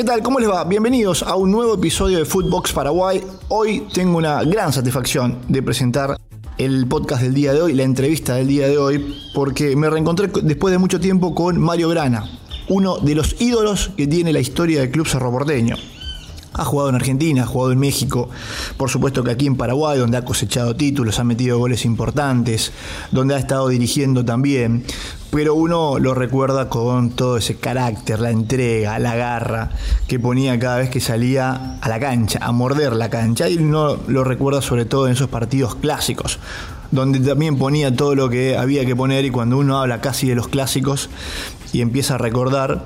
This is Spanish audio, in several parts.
¿Qué tal? ¿Cómo les va? Bienvenidos a un nuevo episodio de Footbox Paraguay. Hoy tengo una gran satisfacción de presentar el podcast del día de hoy, la entrevista del día de hoy, porque me reencontré después de mucho tiempo con Mario Grana, uno de los ídolos que tiene la historia del Club Cerro. Ha jugado en Argentina, ha jugado en México, por supuesto que aquí en Paraguay, donde ha cosechado títulos, ha metido goles importantes, donde ha estado dirigiendo también. Pero uno lo recuerda con todo ese carácter, la entrega, la garra que ponía cada vez que salía a la cancha, a morder la cancha, y uno lo recuerda sobre todo en esos partidos clásicos, donde también ponía todo lo que había que poner y cuando uno habla casi de los clásicos y empieza a recordar,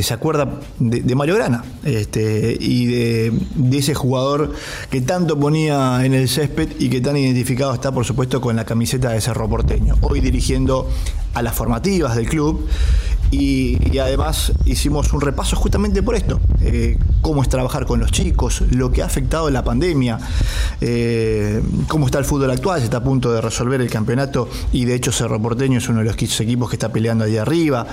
se acuerda de, Mario Grana este, y de, ese jugador que tanto ponía en el césped y que tan identificado está, por supuesto, con la camiseta de Cerro Porteño. Hoy dirigiendo a las formativas del club y, además hicimos un repaso justamente por esto, eh, cómo es trabajar con los chicos, lo que ha afectado la pandemia, eh, cómo está el fútbol actual, se está a punto de resolver el campeonato y de hecho Cerro Porteño es uno de los equipos que está peleando ahí arriba,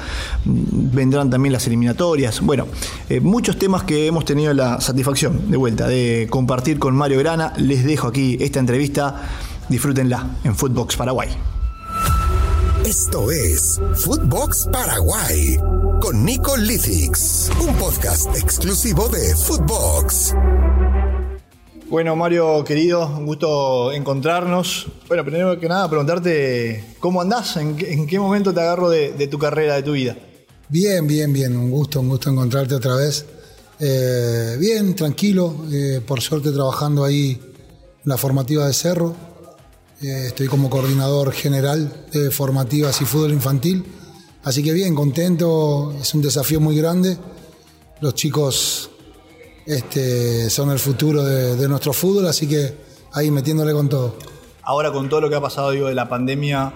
vendrán también las eliminatorias, bueno, eh, muchos temas que hemos tenido la satisfacción de vuelta de compartir con Mario Grana, les dejo aquí esta entrevista, disfrútenla en Footbox Paraguay. Esto es Footbox Paraguay con Nico Lithix, un podcast exclusivo de Footbox. Bueno, Mario, querido, un gusto encontrarnos. Bueno, primero que nada, preguntarte cómo andás, en, qué momento te agarro de, tu carrera, de tu vida. Bien, bien, bien, un gusto, un gusto encontrarte otra vez. Eh, bien, tranquilo, eh, por suerte trabajando ahí en la formativa de Cerro eh, estoy como coordinador general de formativas y fútbol infantil. Así que bien, contento, es un desafío muy grande. Los chicos este, son el futuro de, nuestro fútbol, así que ahí metiéndole con todo. Ahora con todo lo que ha pasado digo, de la pandemia,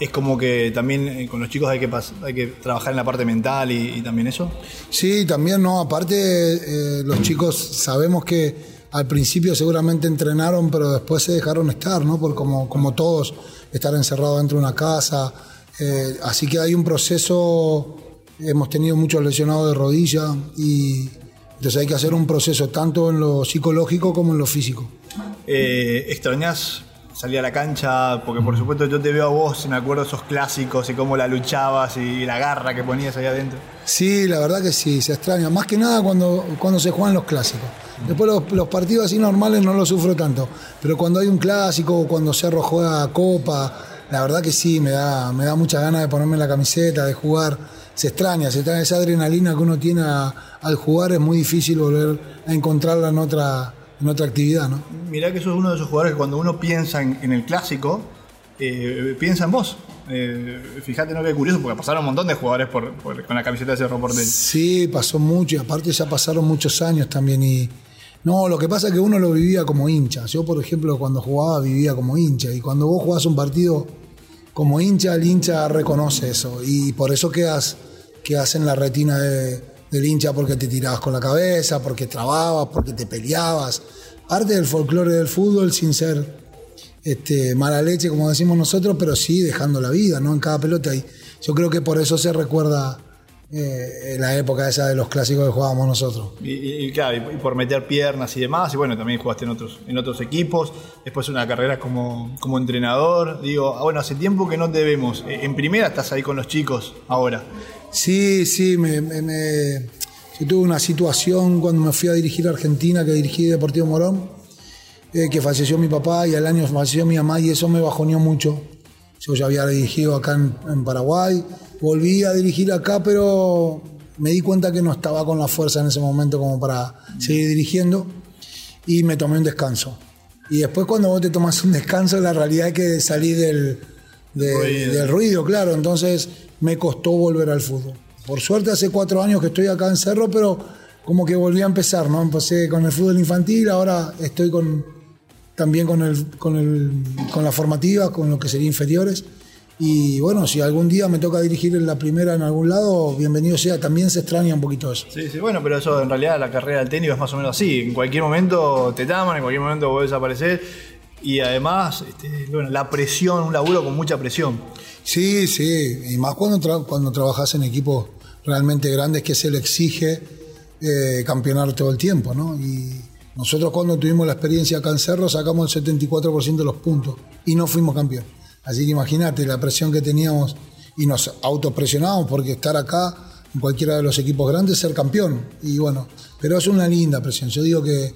es como que también eh, con los chicos hay que, hay que trabajar en la parte mental y, también eso. Sí, también no, aparte eh, los chicos sabemos que al principio seguramente entrenaron, pero después se dejaron estar, ¿no? Por como, como todos, estar encerrados dentro de una casa. Eh, así que hay un proceso, hemos tenido muchos lesionados de rodilla y entonces hay que hacer un proceso tanto en lo psicológico como en lo físico. Eh, ¿Extrañas salir a la cancha? Porque por supuesto yo te veo a vos y me acuerdo esos clásicos y cómo la luchabas y la garra que ponías ahí adentro. Sí, la verdad que sí, se extraña. Más que nada cuando, cuando se juegan los clásicos. Después los, partidos así normales no los sufro tanto. Pero cuando hay un clásico, cuando Cerro juega Copa, la verdad que sí, me da, me da mucha ganas de ponerme la camiseta, de jugar. Se extraña, se extraña esa adrenalina que uno tiene al jugar, es muy difícil volver a encontrarla en otra, en otra actividad. ¿no? Mirá que sos uno de esos jugadores que cuando uno piensa en, el clásico, eh, piensa en vos. Eh, fíjate, no que curioso, porque pasaron un montón de jugadores con la camiseta de Cerro Porteño. Sí, pasó mucho, y aparte ya pasaron muchos años también. y no, lo que pasa es que uno lo vivía como hincha. Yo, por ejemplo, cuando jugaba vivía como hincha. Y cuando vos jugás un partido como hincha, el hincha reconoce eso. Y por eso quedas, quedas en la retina del hincha porque te tirabas con la cabeza, porque trababas, porque te peleabas. Parte del folclore del fútbol sin ser este, mala leche, como decimos nosotros, pero sí dejando la vida, ¿no? En cada pelota. Y yo creo que por eso se recuerda eh, la época esa de los clásicos que jugábamos nosotros. Y, claro, y, por meter piernas y demás, y bueno, también jugaste en otros, en otros equipos, después una carrera como, como entrenador, digo, ah, bueno, hace tiempo que no te vemos, eh, en primera estás ahí con los chicos ahora. Sí, sí, me, yo tuve una situación cuando me fui a dirigir a Argentina, que dirigí Deportivo Morón, eh, que falleció mi papá y al año falleció mi mamá y eso me bajoneó mucho. Yo ya había dirigido acá en Paraguay, volví a dirigir acá, pero me di cuenta que no estaba con la fuerza en ese momento como para seguir dirigiendo y me tomé un descanso. Y después cuando vos te tomas un descanso, la realidad es que salí del, ruido. del ruido, claro, entonces me costó volver al fútbol. Por suerte hace cuatro años que estoy acá en Cerro, pero como que volví a empezar, ¿no? Empecé con el fútbol infantil, ahora estoy con, también con, el, con, el, con la formativa, con lo que sería inferiores. Y bueno, si algún día me toca dirigir en la primera en algún lado, bienvenido sea. También se extraña un poquito eso. Sí, sí, bueno, pero eso en realidad la carrera del tenis es más o menos así. En cualquier momento te taman, en cualquier momento vuelves a aparecer. Y además, este, bueno, la presión, un laburo con mucha presión. Sí, sí. Y más cuando, cuando trabajas en equipos realmente grandes que se le exige eh, campeonar todo el tiempo, ¿no? Y nosotros cuando tuvimos la experiencia acá en sacamos el 74% de los puntos y no fuimos campeón. Así que imagínate la presión que teníamos y nos autopresionamos porque estar acá en cualquiera de los equipos grandes ser campeón. Y bueno, pero es una linda presión. Yo digo que,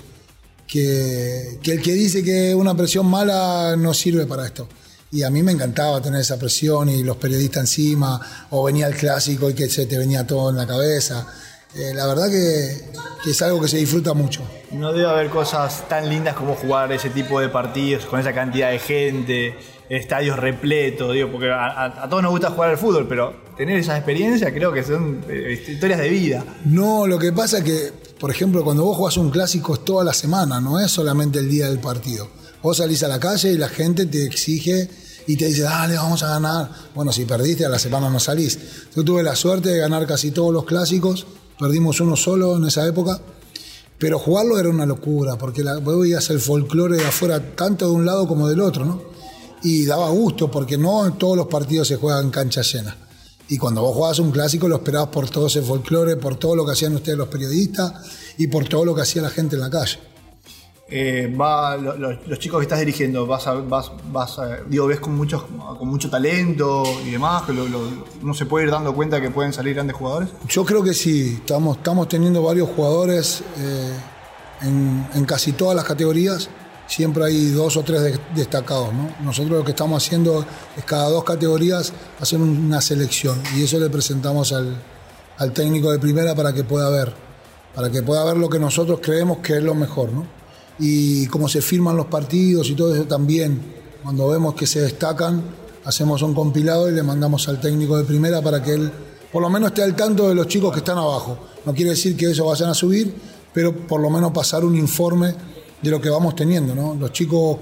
que, que el que dice que una presión mala no sirve para esto. Y a mí me encantaba tener esa presión y los periodistas encima, o venía el clásico y que se te venía todo en la cabeza. Eh, la verdad que, que, es algo que se disfruta mucho. No debe haber cosas tan lindas como jugar ese tipo de partidos con esa cantidad de gente, estadios repletos, digo, porque a, a todos nos gusta jugar al fútbol, pero tener esas experiencias creo que son eh, historias de vida. No, lo que pasa es que, por ejemplo, cuando vos jugás un clásico es toda la semana, no es solamente el día del partido. Vos salís a la calle y la gente te exige y te dice, dale, vamos a ganar. Bueno, si perdiste, a la semana no salís. Yo tuve la suerte de ganar casi todos los clásicos perdimos uno solo en esa época, pero jugarlo era una locura, porque la, vos veías el folclore de afuera tanto de un lado como del otro, ¿no? Y daba gusto, porque no todos los partidos se juegan en cancha llena. Y cuando vos jugabas un clásico lo esperabas por todo ese folclore, por todo lo que hacían ustedes los periodistas y por todo lo que hacía la gente en la calle. Eh, va, lo, lo, los chicos que estás dirigiendo, vas a, vas, digo, ves con, muchos, con mucho talento y demás, que lo, uno se puede ir dando cuenta que pueden salir grandes jugadores? Yo creo que sí, estamos, estamos teniendo varios jugadores eh, en, casi todas las categorías, siempre hay dos o tres de, destacados. ¿no? Nosotros lo que estamos haciendo es cada dos categorías hacer una selección y eso le presentamos al, al técnico de primera para que pueda ver, para que pueda ver lo que nosotros creemos que es lo mejor. ¿no? Y cómo se firman los partidos y todo eso también. Cuando vemos que se destacan, hacemos un compilado y le mandamos al técnico de primera para que él por lo menos esté al tanto de los chicos que están abajo. No quiere decir que ellos vayan a subir, pero por lo menos pasar un informe de lo que vamos teniendo. ¿no? Los chicos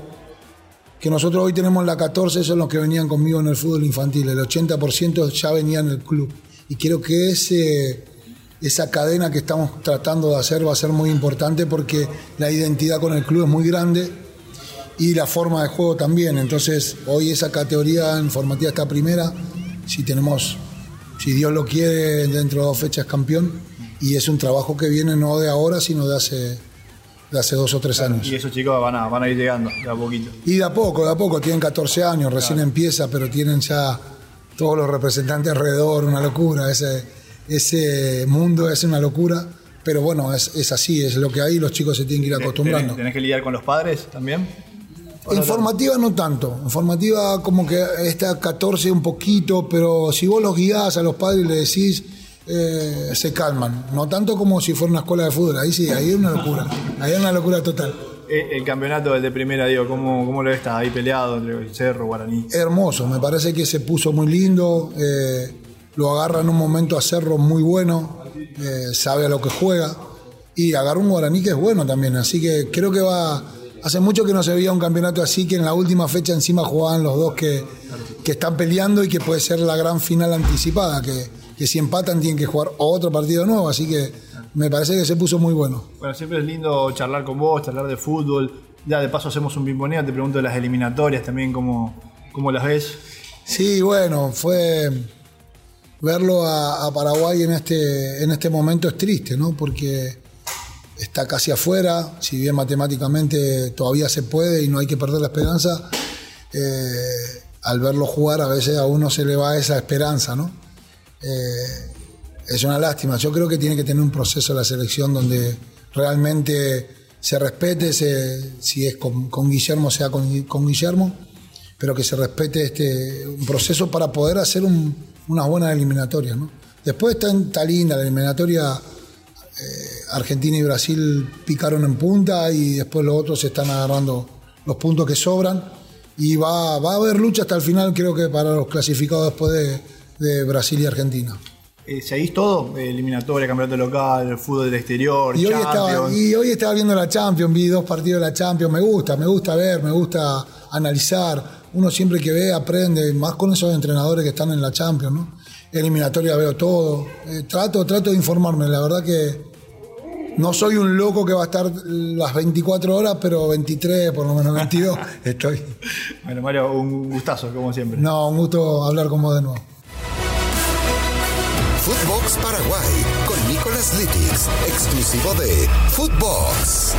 que nosotros hoy tenemos en la 14 son los que venían conmigo en el fútbol infantil. El 80% ya venía en el club. Y creo que ese esa cadena que estamos tratando de hacer va a ser muy importante porque la identidad con el club es muy grande y la forma de juego también. Entonces, hoy esa categoría informativa está primera. Si tenemos, si Dios lo quiere, dentro de dos fechas campeón. Y es un trabajo que viene no de ahora, sino de hace, de hace dos o tres claro, años. Y esos chicos van a, van a ir llegando de a poquito. Y de a poco, de a poco. Tienen 14 años, recién claro. empieza, pero tienen ya todos los representantes alrededor, una locura. Ese, ese mundo es una locura, pero bueno, es, es, así, es lo que hay, los chicos se tienen que ir acostumbrando. ¿Tenés, que lidiar con los padres también? Informativa no tanto, informativa como que está 14 un poquito, pero si vos los guiás a los padres y le decís, eh, se calman, no tanto como si fuera una escuela de fútbol, ahí sí, ahí es una locura, ahí es una locura total. El, el campeonato del de primera, digo, ¿cómo, cómo lo ves? Está ahí peleado entre el Cerro, Guaraní. Hermoso, me parece que se puso muy lindo. Eh, lo agarra en un momento a Cerro muy bueno, eh, sabe a lo que juega y agarra un Guaraní que es bueno también, así que creo que va... Hace mucho que no se veía un campeonato así, que en la última fecha encima jugaban los dos que, que están peleando y que puede ser la gran final anticipada, que, que si empatan tienen que jugar otro partido nuevo, así que me parece que se puso muy bueno. Bueno, siempre es lindo charlar con vos, charlar de fútbol, ya de paso hacemos un bimboneo, te pregunto de las eliminatorias también, ¿cómo, cómo las ves? Sí, bueno, fue verlo a, Paraguay en este, en este momento es triste, ¿no? Porque está casi afuera, si bien matemáticamente todavía se puede y no hay que perder la esperanza, eh, al verlo jugar a veces a uno se le va esa esperanza, ¿no? Eh, es una lástima. Yo creo que tiene que tener un proceso la selección donde realmente se respete, si es con, con, Guillermo, sea con, con Guillermo, pero que se respete este, un proceso para poder hacer un, unas buenas eliminatorias. ¿no? Después está, está, linda la eliminatoria. Eh, Argentina y Brasil picaron en punta y después los otros se están agarrando los puntos que sobran. Y va, va a haber lucha hasta el final, creo que para los clasificados después de, de Brasil y Argentina. Eh, ¿Seguís todo? Eliminatoria, campeonato local, fútbol del exterior, y hoy, estaba, y hoy estaba viendo la Champions, vi dos partidos de la Champions, me gusta, me gusta ver, me gusta analizar. Uno siempre que ve aprende, más con esos entrenadores que están en la Champions, ¿no? Eliminatoria veo todo. Eh, trato, trato de informarme, la verdad que no soy un loco que va a estar las 24 horas, pero 23, por lo menos 22 estoy. Bueno, Mario, un gustazo, como siempre. No, un gusto hablar con vos de nuevo. Footbox Paraguay con Nicolas Litix, exclusivo de Footbox.